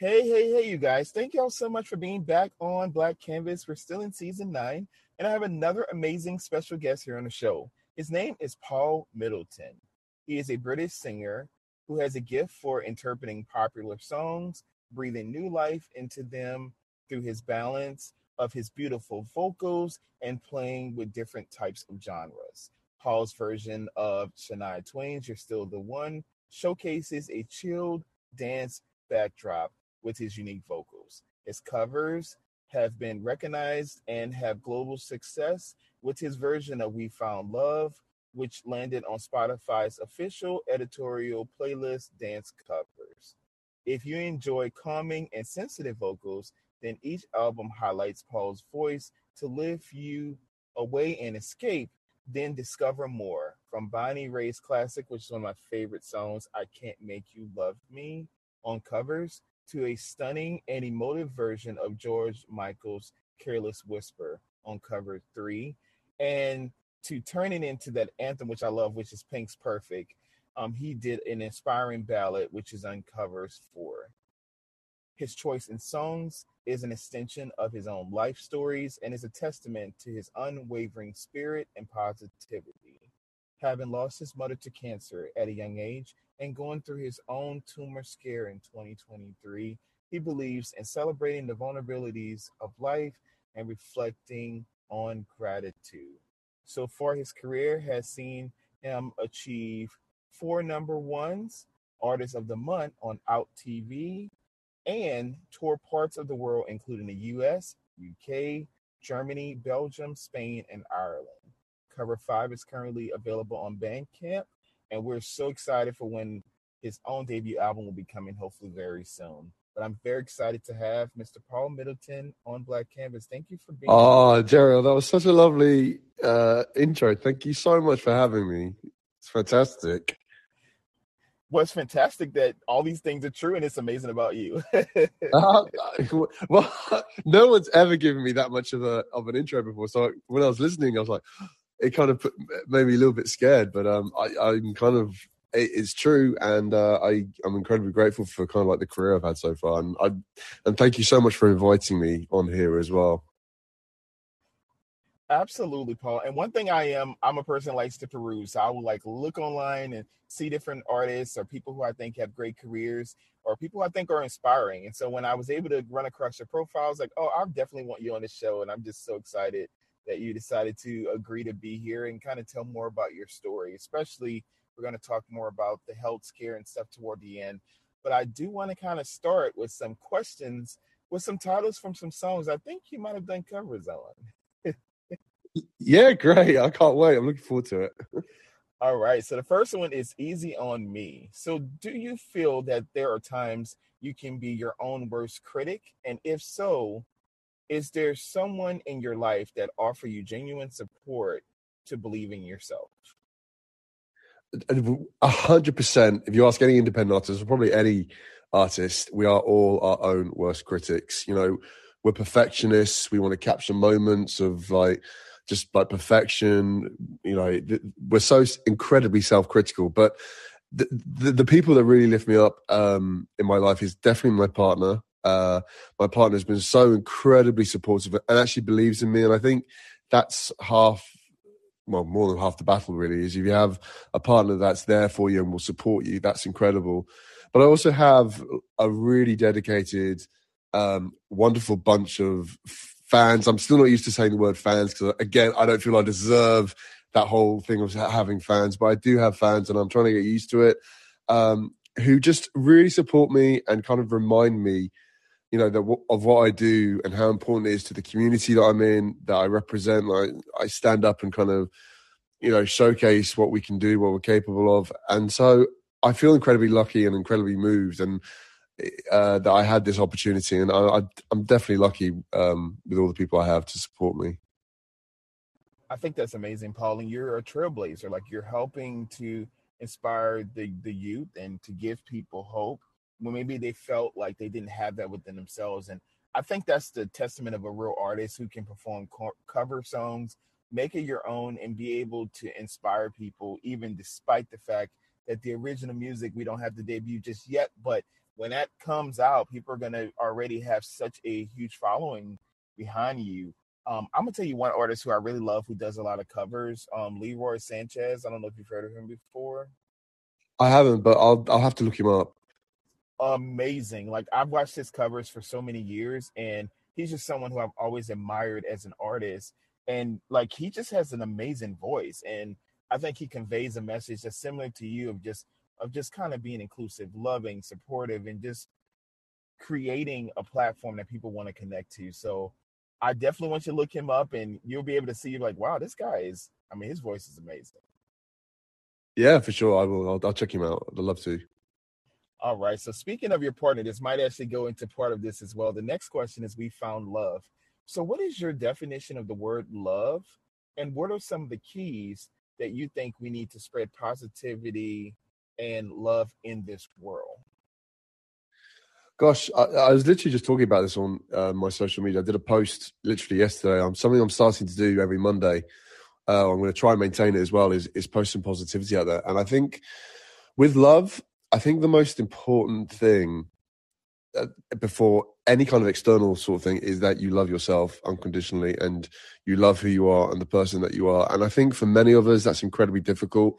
Hey, hey, hey, you guys. Thank y'all so much for being back on Black Canvas. We're still in season nine, and I have another amazing special guest here on the show. His name is Paul Middleton. He is a British singer who has a gift for interpreting popular songs, breathing new life into them through his balance of his beautiful vocals and playing with different types of genres. Paul's version of Shania Twain's You're Still the One showcases a chilled dance backdrop with his unique vocals. His covers have been recognized and have global success with his version of We Found Love, which landed on Spotify's official editorial playlist Dance Covers. If you enjoy calming and sensitive vocals, then each album highlights Paul's voice to lift you away and escape, then discover more. From Bonnie Raitt's classic, which is one of my favorite songs, I Can't Make You Love Me, on covers, to a stunning and emotive version of George Michael's Careless Whisper on cover three, and to turn it into that anthem, which I love, which is Pink's Perfect. Um, he did an inspiring ballad, which is on covers four. His choice in songs is an extension of his own life stories and is a testament to his unwavering spirit and positivity. Having lost his mother to cancer at a young age, and going through his own tumor scare in 2023, he believes in celebrating the vulnerabilities of life and reflecting on gratitude. So far, his career has seen him achieve four number ones, Artist of the Month on OUTTV, and tour parts of the world, including the US, UK, Germany, Belgium, Spain, and Ireland. Cover 5 is currently available on Bandcamp and we're so excited for when his own debut album will be coming hopefully very soon. But I'm very excited to have Mr. Paul Middleton on Black Canvas. Thank you for being Oh, here. Gerald, that was such a lovely uh, intro. Thank you so much for having me. It's fantastic. Well, it's fantastic that all these things are true, and it's amazing about you. uh, well, no one's ever given me that much of a of an intro before. So when I was listening, I was like, it kind of put, made me a little bit scared, but um, I, I'm kind of it is true, and uh, I I'm incredibly grateful for kind of like the career I've had so far, and I and thank you so much for inviting me on here as well. Absolutely, Paul. And one thing I am, I'm a person likes to peruse. So I will like look online and see different artists or people who I think have great careers or people I think are inspiring. And so when I was able to run across your profile, I was like, oh, I definitely want you on the show. And I'm just so excited that you decided to agree to be here and kind of tell more about your story. Especially, we're going to talk more about the health scare and stuff toward the end. But I do want to kind of start with some questions with some titles from some songs I think you might have done covers on. yeah, great. I can't wait. I'm looking forward to it. All right. So the first one is Easy on Me. So do you feel that there are times you can be your own worst critic? And if so, is there someone in your life that offer you genuine support to believe in yourself? A hundred percent. If you ask any independent artist, or probably any artist, we are all our own worst critics. You know, we're perfectionists. We want to capture moments of like just like perfection. You know, we're so incredibly self-critical. But the, the, the people that really lift me up um, in my life is definitely my partner. Uh, my partner has been so incredibly supportive and actually believes in me. And I think that's half, well, more than half the battle really is if you have a partner that's there for you and will support you, that's incredible. But I also have a really dedicated, um, wonderful bunch of fans. I'm still not used to saying the word fans because, again, I don't feel I deserve that whole thing of having fans, but I do have fans and I'm trying to get used to it. Um, who just really support me and kind of remind me you know, the, of what I do and how important it is to the community that I'm in, that I represent. Like I stand up and kind of, you know, showcase what we can do, what we're capable of, and so I feel incredibly lucky and incredibly moved, and uh, that I had this opportunity, and I, am definitely lucky um, with all the people I have to support me. I think that's amazing, Paul, and you're a trailblazer. Like you're helping to inspire the the youth and to give people hope when maybe they felt like they didn't have that within themselves. And I think that's the testament of a real artist who can perform co- cover songs, make it your own, and be able to inspire people, even despite the fact that the original music we don't have the debut just yet, but when that comes out, people are gonna already have such a huge following behind you. Um, I'm gonna tell you one artist who I really love who does a lot of covers. Um, Leroy Sanchez. I don't know if you've heard of him before. I haven't, but I'll I'll have to look him up. Amazing. Like I've watched his covers for so many years, and he's just someone who I've always admired as an artist. And like he just has an amazing voice, and I think he conveys a message that's similar to you of just of just kind of being inclusive, loving, supportive, and just creating a platform that people want to connect to. So I definitely want you to look him up and you'll be able to see like, wow, this guy is I mean, his voice is amazing. Yeah, for sure. I will. I'll, I'll check him out. I'd love to. All right. So speaking of your partner, this might actually go into part of this as well. The next question is we found love. So what is your definition of the word love? And what are some of the keys that you think we need to spread positivity and love in this world? Gosh, I, I was literally just talking about this on uh, my social media. I did a post literally yesterday. I'm something I'm starting to do every Monday. Uh, I'm going to try and maintain it as well. Is is post some positivity out there, and I think with love, I think the most important thing uh, before any kind of external sort of thing is that you love yourself unconditionally and you love who you are and the person that you are. And I think for many of us, that's incredibly difficult.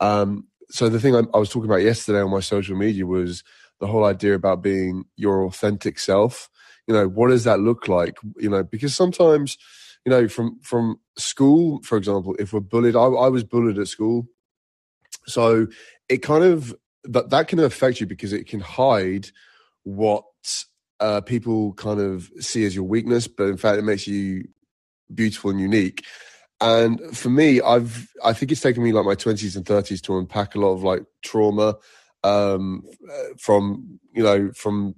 Um, so the thing I, I, was talking about yesterday on my social media was the whole idea about being your authentic self. You know, what does that look like? You know, because sometimes, you know, from from school, for example, if we're bullied, I, I was bullied at school, so it kind of that that can affect you because it can hide what uh, people kind of see as your weakness, but in fact, it makes you beautiful and unique. And for me, I've I think it's taken me like my twenties and thirties to unpack a lot of like trauma um, from you know from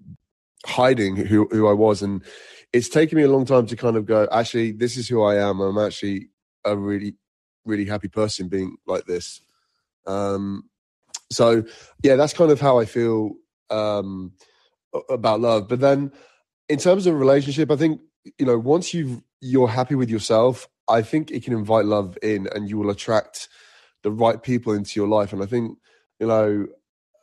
hiding who who I was, and it's taken me a long time to kind of go. Actually, this is who I am. I'm actually a really really happy person being like this. Um, so yeah, that's kind of how I feel um, about love. But then, in terms of relationship, I think you know once you've you're happy with yourself I think it can invite love in, and you will attract the right people into your life. And I think you know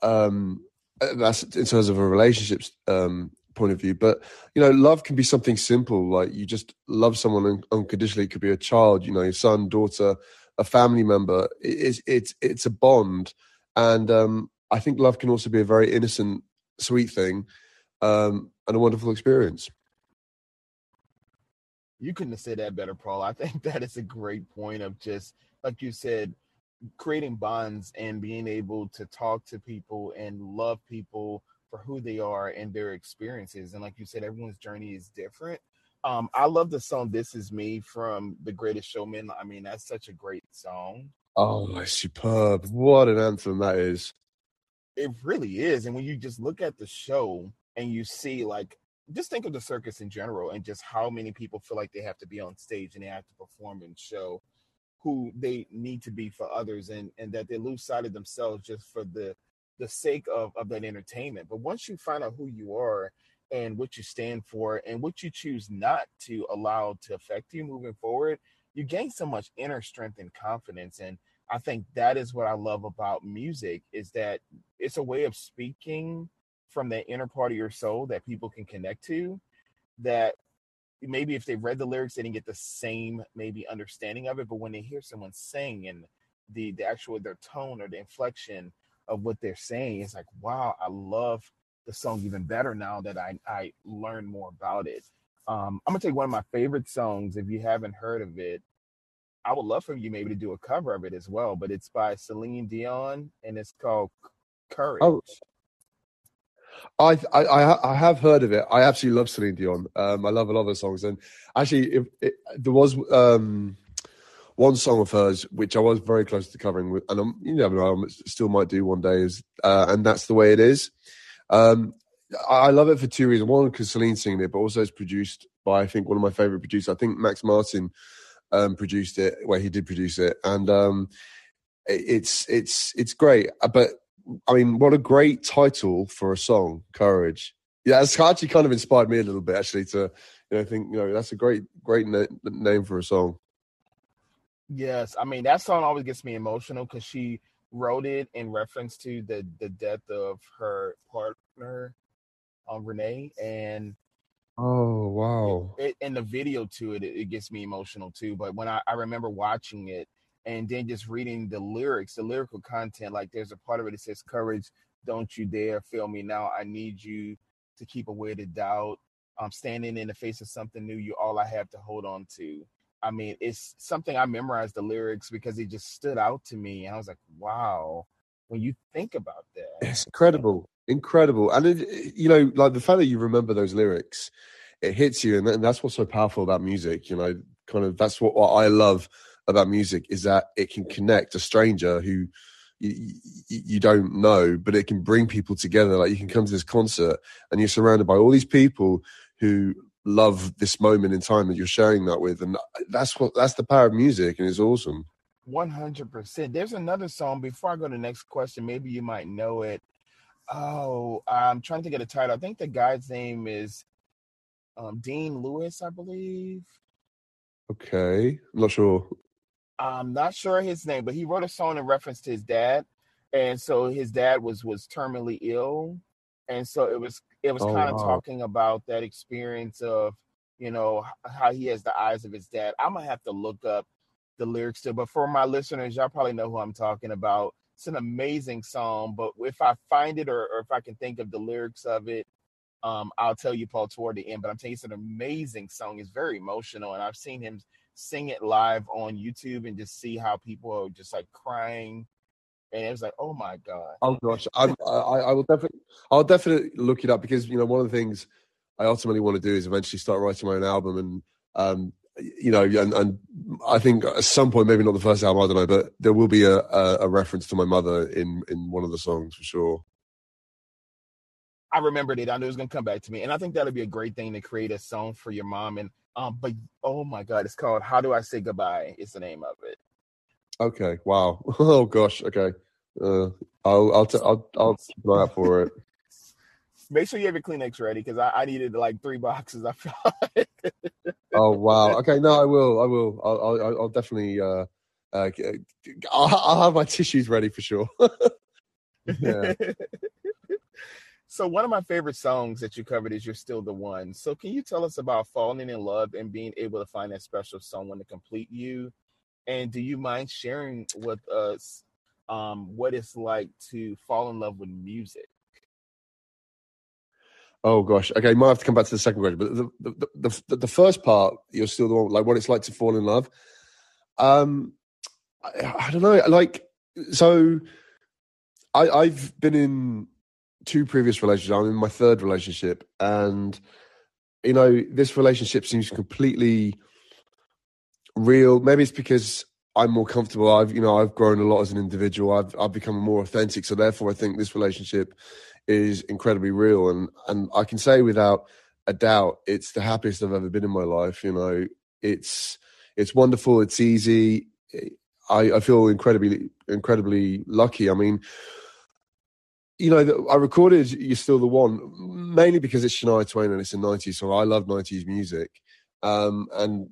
um, that's in terms of a relationships um, point of view. But you know, love can be something simple, like you just love someone unconditionally. It could be a child, you know, your son, daughter, a family member. It's it's it's a bond, and um, I think love can also be a very innocent, sweet thing, um, and a wonderful experience. You couldn't have said that better, Paul. I think that is a great point of just like you said, creating bonds and being able to talk to people and love people for who they are and their experiences. And like you said, everyone's journey is different. Um, I love the song "This Is Me" from The Greatest Showman. I mean, that's such a great song. Oh, superb! What an anthem that is. It really is. And when you just look at the show and you see like just think of the circus in general and just how many people feel like they have to be on stage and they have to perform and show who they need to be for others and and that they lose sight of themselves just for the the sake of of that entertainment but once you find out who you are and what you stand for and what you choose not to allow to affect you moving forward you gain so much inner strength and confidence and i think that is what i love about music is that it's a way of speaking from that inner part of your soul that people can connect to that maybe if they've read the lyrics they didn't get the same maybe understanding of it but when they hear someone sing and the the actual their tone or the inflection of what they're saying it's like wow i love the song even better now that i i learn more about it. Um i'm gonna take one of my favorite songs if you haven't heard of it i would love for you maybe to do a cover of it as well but it's by celine dion and it's called oh, courage oh I, I I have heard of it. I absolutely love Celine Dion. Um, I love a lot of her songs, and actually, if, it, there was um, one song of hers which I was very close to covering, with, and I'm, you never know, I still might do one day. Is uh, and that's the way it is. Um, I, I love it for two reasons. One, because Celine's singing it, but also it's produced by I think one of my favorite producers. I think Max Martin um, produced it, where well, he did produce it, and um, it's it's it's great. Uh, but I mean, what a great title for a song, Courage. Yeah, it's actually kind of inspired me a little bit, actually, to, you know, think, you know, that's a great, great na- name for a song. Yes. I mean, that song always gets me emotional because she wrote it in reference to the the death of her partner, um, Renee, and Oh wow! it, in the video to it, it, it gets me emotional too. But when I, I remember watching it and then just reading the lyrics, the lyrical content, like there's a part of it that says, "Courage, don't you dare fail me now. I need you to keep away the doubt. I'm standing in the face of something new. You all I have to hold on to." I mean, it's something I memorized the lyrics because it just stood out to me, and I was like, "Wow!" When you think about that, It's incredible, incredible, and it, you know, like the fact that you remember those lyrics, it hits you, and, that's what's so powerful about music. You know, kind of that's what, what I love about music is that it can connect a stranger who you, you don't know, but it can bring people together. Like you can come to this concert and you're surrounded by all these people who love this moment in time that you're sharing that with, and that's what that's the power of music, and it's awesome. one hundred percent. There's another song. Before I go to the next question, maybe you might know it. Oh, I'm trying to get a title. I think the guy's name is um, Dean Lewis, I believe. Okay, I'm not sure. I'm not sure his name, but he wrote a song in reference to his dad, and so his dad was was terminally ill, and so it was it was Oh kind of wow! talking about that experience of you know how he has the eyes of his dad. I'm gonna have to look up the lyrics to, but for my listeners, y'all probably know who I'm talking about. It's an amazing song, but if I find it or, or if I can think of the lyrics of it, um, I'll tell you, Paul, toward the end. But I'm telling you, it's an amazing song. It's very emotional, and I've seen him sing it live on YouTube and just see how people are just like crying, and it was like, oh my god. Oh gosh, I'm, I I will definitely I'll definitely look it up because you know one of the things I ultimately want to do is eventually start writing my own album and um you know and, and I think at some point maybe not the first album I don't know but there will be a, a, a reference to my mother in in one of the songs for sure. I remembered it. I knew it was gonna come back to me, and I think that'd be a great thing to create a song for your mom. And um, but oh my god, it's called "How Do I Say Goodbye." Is the name of it. Okay, wow. Oh gosh, okay. Uh, I'll I'll t- I'll I'll keep an eye out for it. Make sure you have your Kleenex ready because I, I needed like three boxes. I felt. Oh wow. Okay, no, I will. I will. I'll I'll, I'll definitely. Uh, uh, I'll, I'll have my tissues ready for sure. yeah. so one of my favorite songs that you covered is "You're Still the One." So can you tell us about falling in love and being able to find that special someone to complete you? And do you mind sharing with us um, what it's like to fall in love with music? Oh gosh. Okay, might have to come back to the second question, but the the the, the, the first part, you're still the one. Like what it's like to fall in love. Um, I, I don't know. Like so, I I've been in two previous relationships. I'm in my third relationship, and you know this relationship seems completely real. Maybe it's because I'm more comfortable. I've you know I've grown a lot as an individual. I've I've become more authentic. So therefore, I think this relationship is incredibly real, and and I can say without a doubt, it's the happiest I've ever been in my life. You know, it's it's wonderful. It's easy. I I feel incredibly incredibly lucky. I mean. You know, I recorded "You're Still the One" mainly because it's Shania Twain and it's in '90s, so I love '90s music. Um, and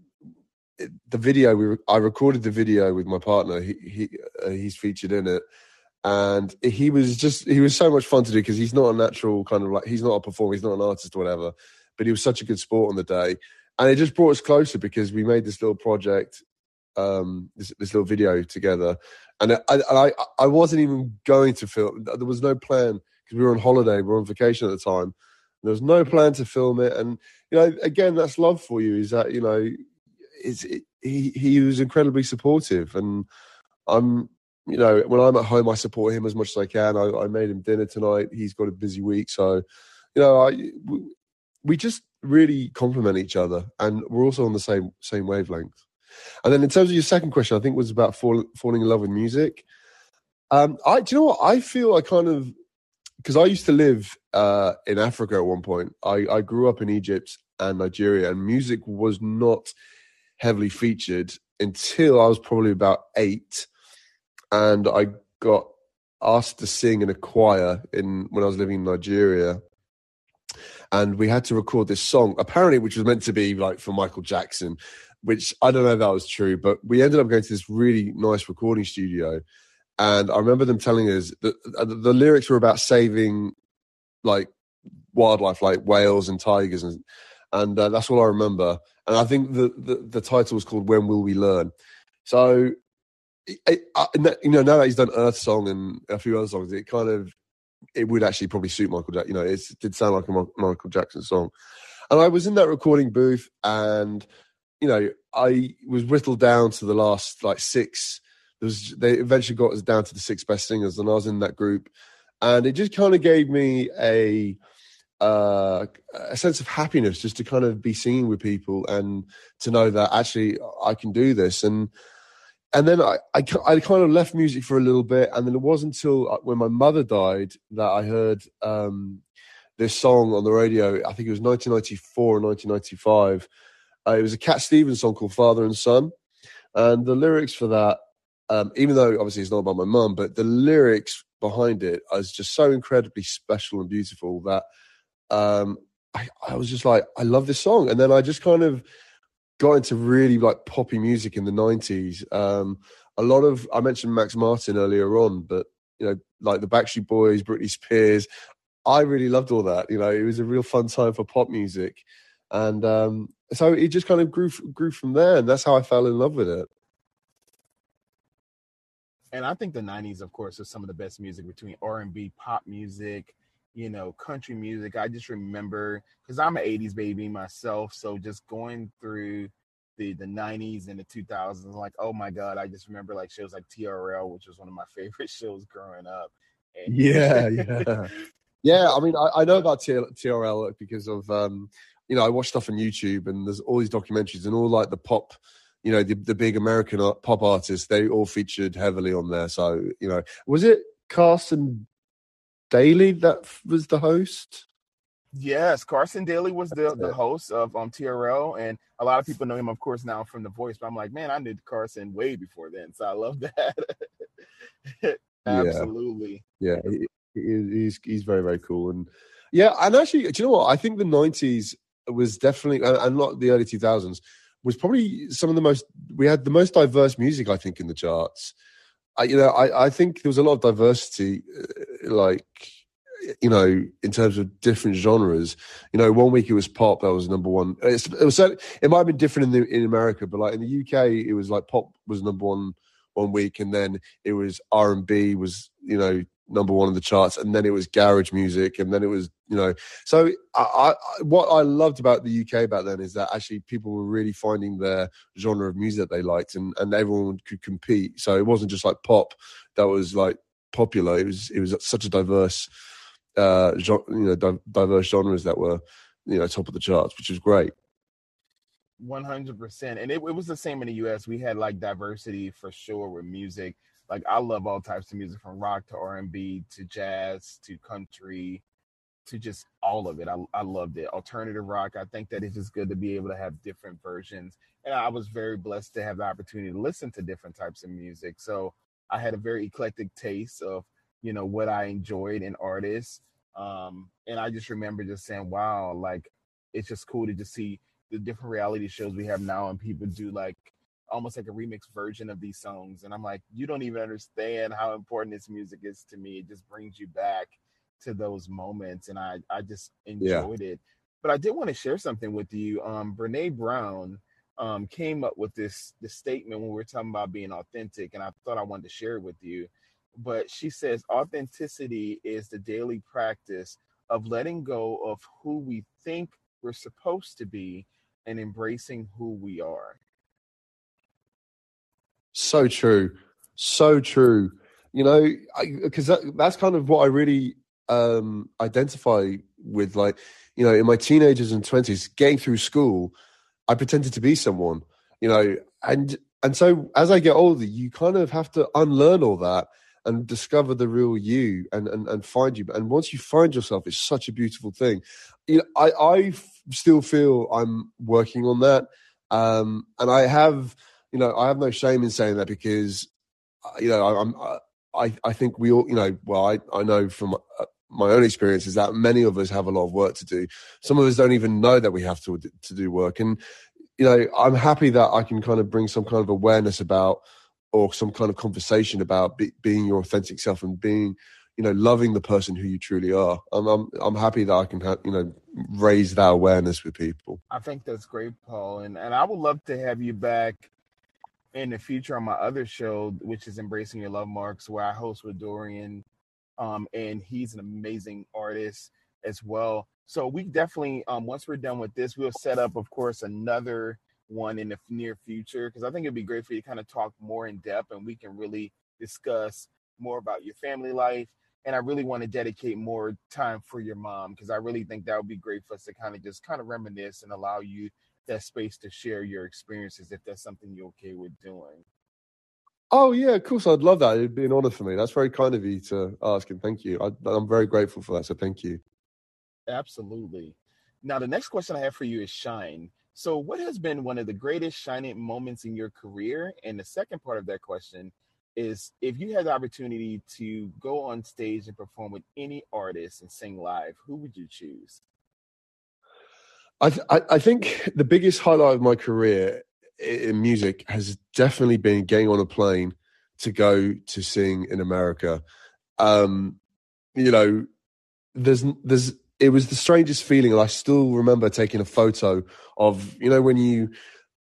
the video we re- I recorded the video with my partner. He he uh, he's featured in it, and he was just he was so much fun to do because he's not a natural kind of like he's not a performer, he's not an artist or whatever, but he was such a good sport on the day, and it just brought us closer because we made this little project, um, this this little video together, and I I I wasn't even going to film. There was no plan because we were on holiday, we were on vacation at the time. There was no plan to film it, and you know, again, that's love for you. Is that you know, he he was incredibly supportive, and I'm you know when I'm at home, I support him as much as I can. I, I made him dinner tonight. He's got a busy week, so you know, I we- we just really complement each other, and we're also on the same same wavelength. And then in terms of your second question, I think was about fall, falling in love with music. Um, I do you know what I feel? I kind of because I used to live uh, in Africa at one point. I, I grew up in Egypt and Nigeria, and music was not heavily featured until I was probably about eight, and I got asked to sing in a choir in when I was living in Nigeria. And we had to record this song, apparently, which was meant to be like for Michael Jackson, which I don't know if that was true, but we ended up going to this really nice recording studio and I remember them telling us that uh, the, lyrics were about saving like wildlife, like whales and tigers, and and uh, that's all I remember. And I think the, the, the title was called "When Will We Learn." So, I, you know, now that he's done Earth Song and a few other songs, it kind of it would actually probably suit Michael Jackson. You know, it did sound like a Michael Jackson song. And I was in that recording booth, and you know, I was whittled down to the last like six. There was they eventually got us down to the six best singers, and I was in that group, and it just kind of gave me a uh, a sense of happiness just to kind of be singing with people and to know that actually I can do this. And and then I, I, I kind of left music for a little bit. And then it wasn't until uh, when my mother died that I heard um, this song on the radio. I think it was 1994 or 1995 uh, it was a Cat Stevens song called Father and Son. And the lyrics for that um, even though obviously it's not about my mum but the lyrics behind it is just so incredibly special and beautiful that um, I, I was just like, I love this song. And then I just kind of got into really like poppy music in the 90s. Um, a lot of, I mentioned Max Martin earlier on, but, you know, like the Backstreet Boys, Britney Spears. I really loved all that. You know, it was a real fun time for pop music. And um, so it just kind of grew grew from there. And that's how I fell in love with it. And I think the 90s, of course, was some of the best music between R&B, pop music, you know, country music. I just remember because I'm an 80s baby myself. So just going through the the 90s and the 2000s, like, oh my God, I just remember like shows like TRL, which was one of my favorite shows growing up. And- yeah, yeah. yeah, I mean, I, I know about TRL because of, um, you know, I watch stuff on YouTube and there's all these documentaries and all like the pop you know the, the big American pop artists, they all featured heavily on there. So you know, was it Carson Daly that was the host? Yes, Carson Daly was the, the host of um, TRL, and a lot of people know him, of course, now from The Voice. But I'm like, man, I knew Carson way before then, so I love that. Absolutely. Yeah, yeah he, he's he's very very cool, and yeah, and actually, do you know what? I think the '90s was definitely, and not the early 2000s, was probably some of the most. We had the most diverse music, I think, in the charts. I, you know, I, I think there was a lot of diversity, uh, like you know, in terms of different genres. You know, one week it was pop that was number one. It's, it was it might have been different in the, in America, but like in the UK, it was like pop was number one one week, and then it was R and B was you know number one in the charts, and then it was garage music, and then it was you know. So I, I, what I loved about the UK back then is that actually people were really finding their genre of music that they liked, and and everyone could compete. So it wasn't just like pop that was like popular. It was it was such a diverse, uh, you know, di- diverse genres that were you know top of the charts, which was great. One hundred percent, and it, it was the same in the U.S. We had like diversity for sure with music like I love all types of music from rock to R and B to jazz to country to just all of it. I, I loved it. Alternative rock. I think that it's just good to be able to have different versions. And I was very blessed to have the opportunity to listen to different types of music. So I had a very eclectic taste of, you know, what I enjoyed in artists. Um, and I just remember just saying, wow, like it's just cool to just see the different reality shows we have now and people do like almost like a remix version of these songs. And I'm like, you don't even understand how important this music is to me. It just brings you back to those moments. And I, I just enjoyed yeah. it. But I did want to share something with you. Um, Brene Brown um, came up with this, this statement when we were talking about being authentic. And I thought I wanted to share it with you. But she says, authenticity is the daily practice of letting go of who we think we're supposed to be and embracing who we are. So true. So true. You know, because that, that's kind of what I really um, identify with. Like, you know, in my teenagers and 20s, getting through school, I pretended to be someone, you know, and and so as I get older, you kind of have to unlearn all that and discover the real you and, and, and find you. And once you find yourself, it's such a beautiful thing. You know, I, I still feel I'm working on that. Um, and I have you know, I have no shame in saying that because, uh, you know, I, am I, I think we all, you know, well, I, I know from uh, my own experience is that many of us have a lot of work to do. Some of us don't even know that we have to to do work, and you know, I'm happy that I can kind of bring some kind of awareness about or some kind of conversation about be, being your authentic self and being you know loving the person who you truly are. I'm i'm, I'm happy that i can have you know raise that awareness with people. I think that's great paul. And and i would love to have you back in the future on my other show which is embracing your love marks where i host with dorian um and he's an amazing artist as well. So we definitely um once we're done with this we'll set up of course another one in the near future because i think it'd be great for you to kind of talk more in depth and we can really discuss more about your family life. And I really want to dedicate more time for your mom because I really think that would be great for us to kind of just kind of reminisce and allow you that space to share your experiences if that's something you're okay with doing. Oh yeah, of course, I'd love that. It'd be an honor for me. That's very kind of you to ask, and thank you. I, I'm very grateful for that. So thank you. Absolutely. Now, the next question I have for you is shine. So, what has been one of the greatest shining moments in your career? And the second part of that question is if you had the opportunity to go on stage and perform with any artist and sing live, who would you choose? I, th- I think the biggest highlight of my career in music has definitely been getting on a plane to go to sing in America. Um, you know, there's there's it was the strangest feeling, and I still remember taking a photo of you know when you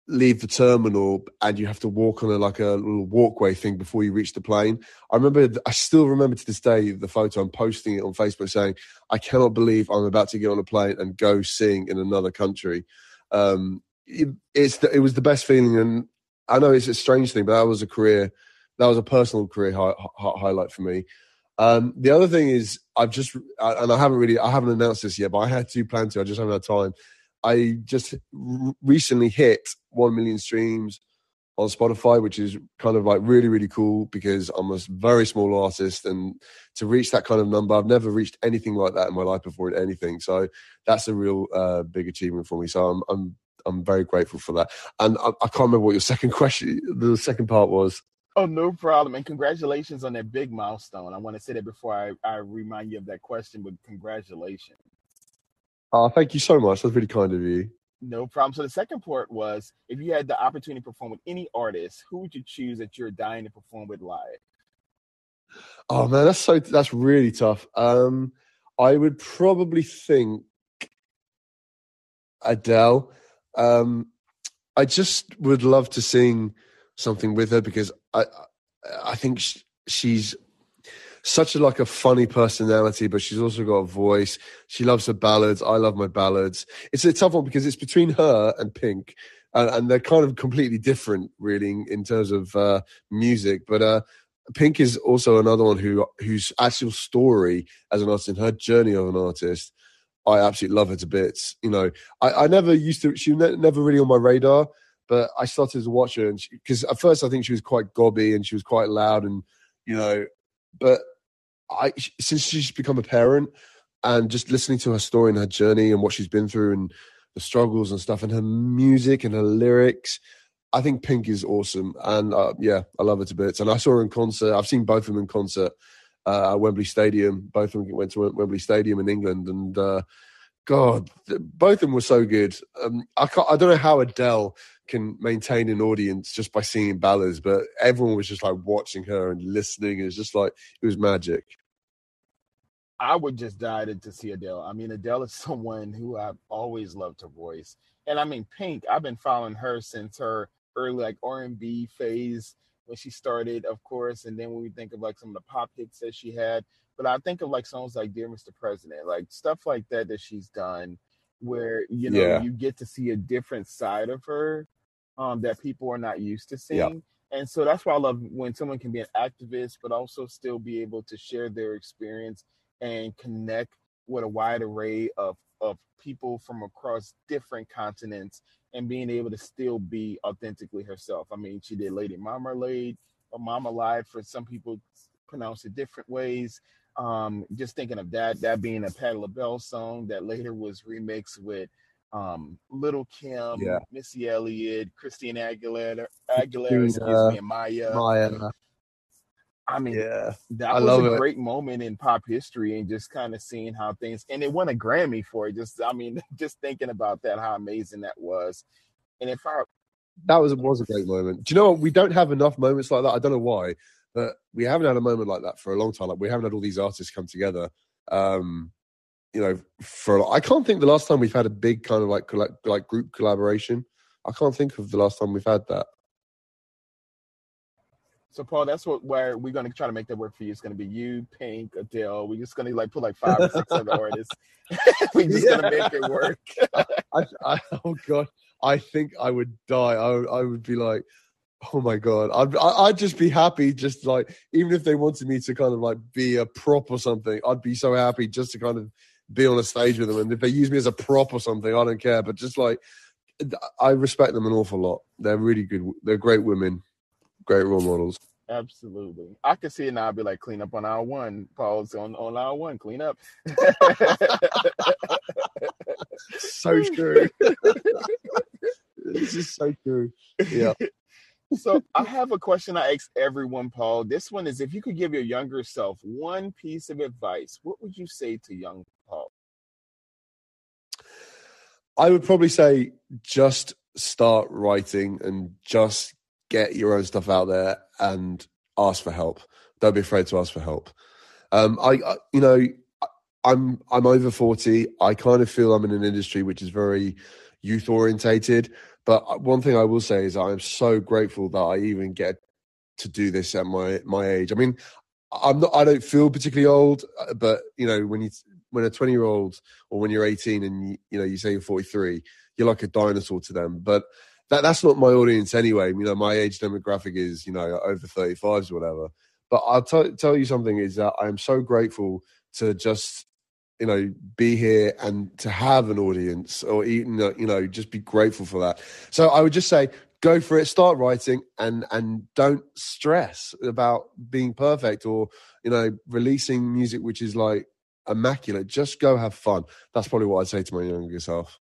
leave the terminal and you have to walk on a like a little walkway thing before you reach the plane. I remember, I still remember to this day the photo. I'm posting it on Facebook saying, "I cannot believe I'm about to get on a plane and go sing in another country." Um, it, it's the, it was the best feeling, and I know it's a strange thing, but that was a career, that was a personal career hi- hi- highlight for me. Um, the other thing is, I've just and I haven't really, I haven't announced this yet, but I had to plan to. I just haven't had time. I just recently hit 1 million streams on Spotify, which is kind of like really, really cool because I'm a very small artist. And to reach that kind of number, I've never reached anything like that in my life before in anything. So that's a real uh, big achievement for me. So I'm, I'm, I'm very grateful for that. And I, I can't remember what your second question, the second part was. Oh, no problem. And congratulations on that big milestone. I want to say that before I, I remind you of that question, but congratulations. Oh, thank you so much. That's really kind of you. No problem. So the second part was if you had the opportunity to perform with any artist, who would you choose that you're dying to perform with live? Oh man, that's so that's really tough. Um, I would probably think Adele. Um, I just would love to sing something with her because I I think she's such a like a funny personality, but she's also got a voice. She loves her ballads. I love my ballads. It's a tough one because it's between her and Pink, and, they're kind of completely different, really, in, in terms of uh, music. But uh, Pink is also another one who whose actual story as an artist and her journey of an artist. I absolutely love her to bits. You know, I, I never used to. She ne- never really on my radar, but I started to watch her, and because at first I think she was quite gobby and she was quite loud, and you know, but I since she's become a parent and just listening to her story and her journey and what she's been through and the struggles and stuff and her music and her lyrics. I think Pink is awesome, and uh, yeah, I love her to bits. And I saw her in concert. I've seen both of them in concert uh, at Wembley Stadium. Both of them went to Wembley Stadium in England, and uh, God, both of them were so good. Um, I, I don't know how Adele can maintain an audience just by singing ballads, but everyone was just like watching her and listening. It was just like it was magic. I would just die to, to see Adele. I mean, Adele is someone who I've always loved her voice, and I mean, Pink. I've been following her since her early like R and B phase when she started, of course, and then when we think of like some of the pop hits that she had. But I think of like songs like "Dear Mr. President," like stuff like that that she's done, where you know yeah. you get to see a different side of her um, that people are not used to seeing. Yeah. And so that's why I love when someone can be an activist, but also still be able to share their experience and connect with a wide array of, of people from across different continents and being able to still be authentically herself. I mean, she did Lady Marmalade or Marmalade for some people pronounce it different ways. Um, just thinking of that, that being a Patti LaBelle song that later was remixed with um, Little Kim, yeah. Missy Elliott, Christina Aguilera, Aguilera, excuse me, Mya. Mya. I mean, yeah, that I was a it. great moment in pop history, and just kind of seeing how things. And it won a Grammy for it. Just, I mean, just thinking about that, how amazing that was. And if I that was was a great moment. Do you know what? We don't have enough moments like that. I don't know why, but we haven't had a moment like that for a long time. Like we haven't had all these artists come together. Um, you know, for I can't think the last time we've had a big kind of like like group collaboration. I can't think of the last time we've had that. So Paul, that's what where we're gonna try to make that work for you. It's gonna be you, Pink, Adele. We're just gonna like put like five or six other artists. we're just yeah. gonna make it work. I, I, oh god, I think I would die. I, I would be like, oh my god, I'd I'd just be happy, just like even if they wanted me to kind of like be a prop or something, I'd be so happy just to kind of be on a stage with them. And if they use me as a prop or something, I don't care. But just like I respect them an awful lot. They're really good. They're great women great role models. Absolutely. I can see it now. I'd be like, clean up on our one. Pause on, on our one. Clean up. so true. this is so true. Yeah. So I have a question I ask everyone, Paul. This one is if you could give your younger self one piece of advice, what would you say to young Paul? I would probably say just start writing and just get your own stuff out there and ask for help. Don't be afraid to ask for help. Um, I, I, you know, I'm I'm over forty. I kind of feel I'm in an industry which is very youth orientated. But one thing I will say is I'm so grateful that I even get to do this at my my age. I mean, I'm not. I don't feel particularly old, uh, but you know, when you when a 20 year old or when you're 18 and you, you know you say you're 43, you're like a dinosaur to them. But that that's not my audience anyway. You know, my age demographic is you know over 35s or whatever. But I'll t- tell you something is that I am so grateful to just you know be here and to have an audience or even you know just be grateful for that. So I would just say go for it start writing and and don't stress about being perfect or you know releasing music which is like immaculate just go have fun that's probably what i'd say to my younger self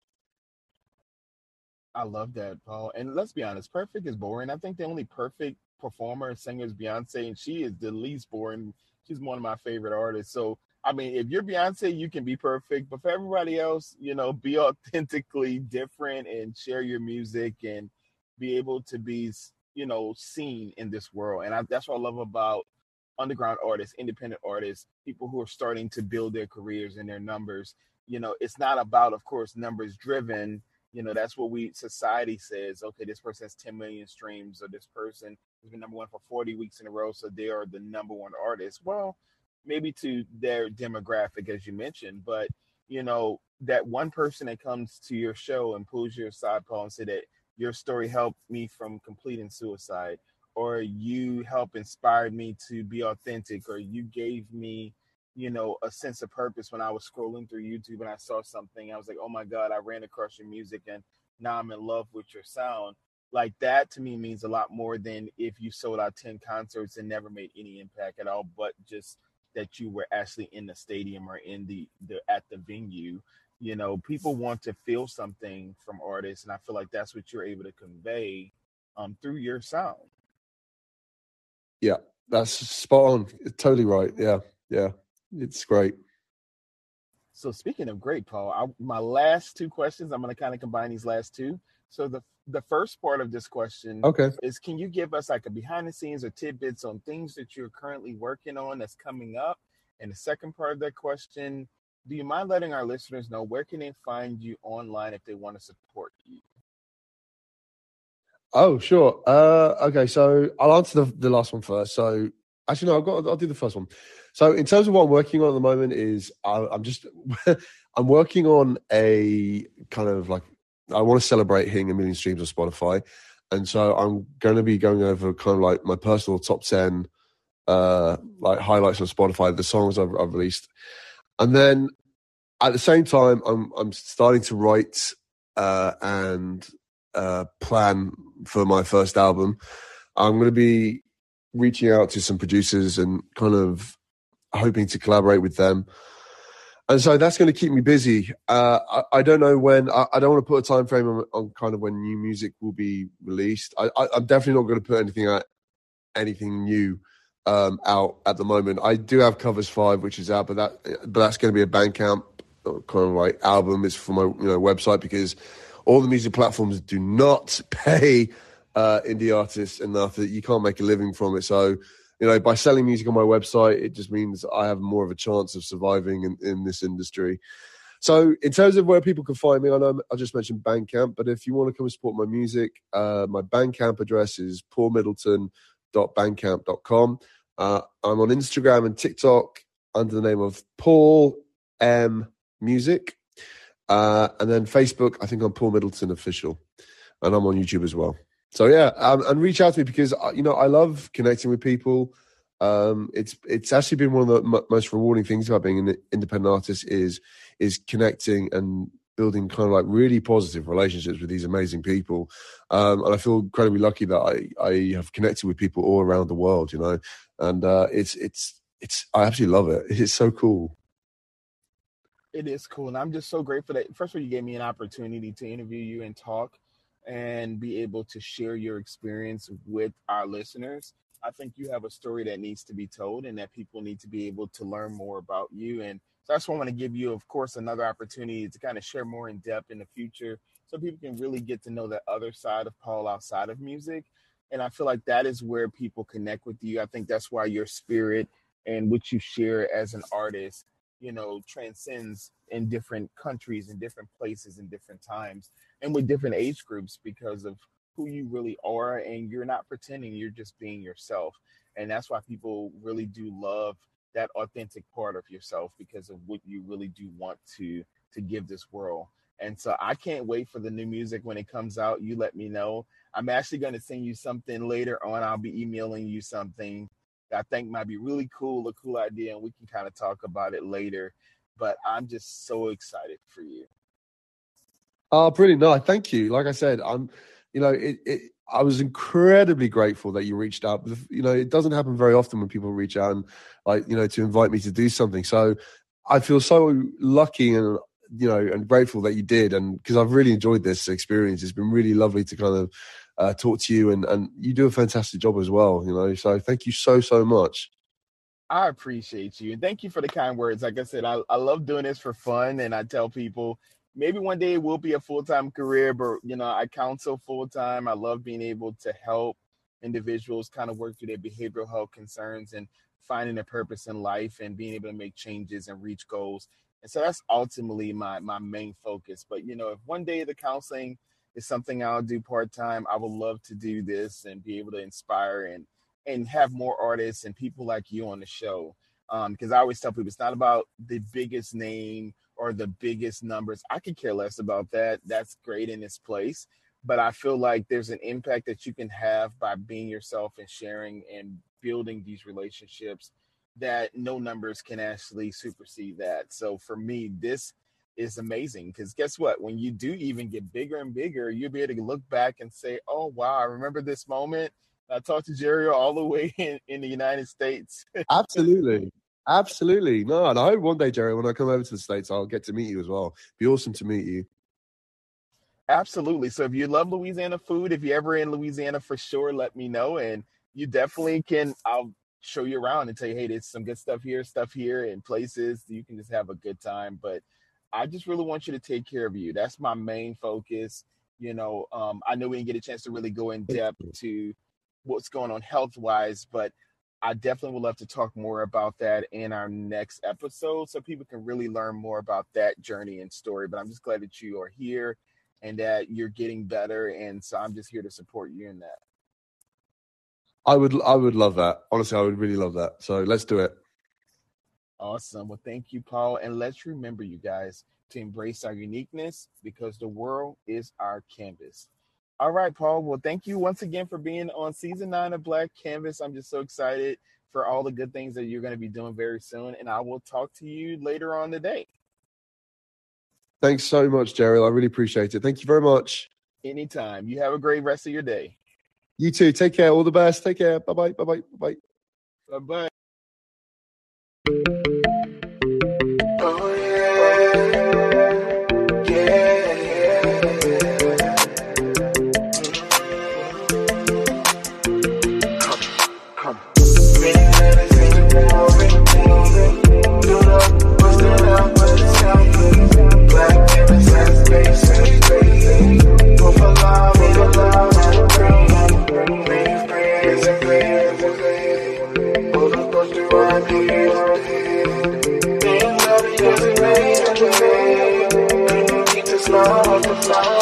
I love that, Paul. And let's be honest, perfect is boring. I think the only perfect performer singer is Beyonce, and she is the least boring. She's one of my favorite artists. So, I mean, if you're Beyonce, you can be perfect. But for everybody else, you know, be authentically different and share your music and be able to be, you know, seen in this world. And I, that's what I love about underground artists, independent artists, people who are starting to build their careers and their numbers. You know, it's not about, of course, numbers driven you know that's what we society says okay this person has 10 million streams or this person has been number one for 40 weeks in a row so they are the number one artist. Well maybe to their demographic as you mentioned but you know that one person that comes to your show and pulls your side paul and say that your story helped me from completing suicide or you help inspired me to be authentic or you gave me you know, a sense of purpose when I was scrolling through YouTube and I saw something. I was like, oh my God, I ran across your music and now I'm in love with your sound. Like that to me means a lot more than if you sold out 10 concerts and never made any impact at all, but just that you were actually in the stadium or in the, the at the venue. You know, people want to feel something from artists, and I feel like that's what you're able to convey um, through your sound. Yeah, that's spot on. Totally right. Yeah, yeah. It's great. So speaking of great, Paul, I, my last two questions, I'm going to kind of combine these last two. So the the first part of this question okay. is can you give us like a behind the scenes or tidbits on things that you're currently working on that's coming up? And the second part of that question, do you mind letting our listeners know where can they find you online if they want to support you? Oh, sure. Uh, okay, so I'll answer the, the last one first. So actually, no, I've got. I'll do the first one. So in terms of what I'm working on at the moment is I, I'm just I'm working on a kind of like I want to celebrate hitting a million streams on Spotify, and so I'm going to be going over kind of like my personal top ten uh like highlights on Spotify, the songs I've, I've released, and then at the same time I'm I'm starting to write uh and uh plan for my first album. I'm going to be reaching out to some producers and kind of hoping to collaborate with them. And so that's going to keep me busy. Uh, I, I, don't know when. I, I, don't want to put a time frame on, on, kind of when new music will be released. I, am definitely not going to put anything out, anything new um, out at the moment. I do have Covers Five, which is out, but that but that's going to be a Bandcamp kind of like album. It's for my you know website because all the music platforms do not pay uh, indie artists enough that you can't make a living from it. So, you know, by selling music on my website, it just means I have more of a chance of surviving in, in this industry. So, in terms of where people can find me, I know I just mentioned Bandcamp, but if you want to come and support my music, uh, my Bandcamp address is paulmiddleton.bandcamp.com. Uh, I'm on Instagram and TikTok under the name of Paul M Music. Uh, and then Facebook, I think I'm Paul Middleton Official. And I'm on YouTube as well. So yeah, um, and reach out to me because uh, you know I love connecting with people. Um, it's it's actually been one of the m- most rewarding things about being an independent artist is is connecting and building kind of like really positive relationships with these amazing people. Um, and I feel incredibly lucky that I I have connected with people all around the world. You know, and uh, it's it's it's I absolutely love it. It's so cool. It is cool, and I'm just so grateful that first of all you gave me an opportunity to interview you and talk and be able to share your experience with our listeners. I think you have a story that needs to be told and that people need to be able to learn more about you. And so I want to give you, of course, another opportunity to kind of share more in depth in the future so people can really get to know the other side of Paul outside of music. And I feel like that is where people connect with you. I think that's why your spirit and what you share as an artist you know transcends in different countries in different places in different times and with different age groups because of who you really are and you're not pretending you're just being yourself. And that's why people really do love that authentic part of yourself because of what you really do want to to give this world. And so i can't wait for the new music when it comes out. You let me know. I'm actually going to send you something later on. I'll be emailing you something I think might be really cool, a cool idea, and we can kind of talk about it later. But I'm just so excited for you. Oh, brilliant! No, thank you. Like I said, I'm, you know, it, it, I was incredibly grateful that you reached out. You know, it doesn't happen very often when people reach out and like, you know, to invite me to do something. So I feel so lucky and you know and grateful that you did, and because I've really enjoyed this experience. It's been really lovely to kind of uh, talk to you, and and you do a fantastic job as well. You know, so thank you so so much. I appreciate you, and thank you for the kind words. Like I said, I, I love doing this for fun, and I tell people maybe one day it will be a full time career, but you know, I counsel full time. I love being able to help individuals kind of work through their behavioral health concerns and finding a purpose in life and being able to make changes and reach goals. And so that's ultimately my my main focus. But you know, if one day the counseling is something I'll do part time. I would love to do this and be able to inspire and and have more artists and people like you on the show. Um, because um, I always tell people it's not about the biggest name or the biggest numbers. I could care less about that. That's great in its place. But I feel like there's an impact that you can have by being yourself and sharing and building these relationships that no numbers can actually supersede that. So for me, this is amazing because guess what? When you do even get bigger and bigger, you'll be able to look back and say, "Oh wow, I remember this moment." I talked to Jerry all the way in, in the United States. Absolutely. Absolutely. No, and I hope one day, Jerry, when I come over to the States, I'll get to meet you as well. Be awesome to meet you. Absolutely. So if you love Louisiana food, if you're ever in Louisiana for sure, let me know. And you definitely can I'll show you around and tell you, hey, there's some good stuff here, stuff here, and places. You can just have a good time. But I just really want you to take care of you. That's my main focus. You know, um, I know we didn't get a chance to really go in depth to what's going on health wise, but I definitely would love to talk more about that in our next episode so people can really learn more about that journey and story. But I'm just glad that you are here and that you're getting better. And so I'm just here to support you in that. I would I would love that. Honestly, I would really love that. So let's do it. Awesome. Well, thank you, Paul. And let's remember, you guys, to embrace our uniqueness because the world is our canvas. All right, Paul. Well, thank you once again for being on season nine of Black Canvas. I'm just so excited for all the good things that you're going to be doing very soon. And I will talk to you later on today. Thanks so much, Jerry. I really appreciate it. Thank you very much. Anytime. You have a great rest of your day. You too. Take care. All the best. Take care. Bye bye. Bye bye. Bye bye. Bye bye. It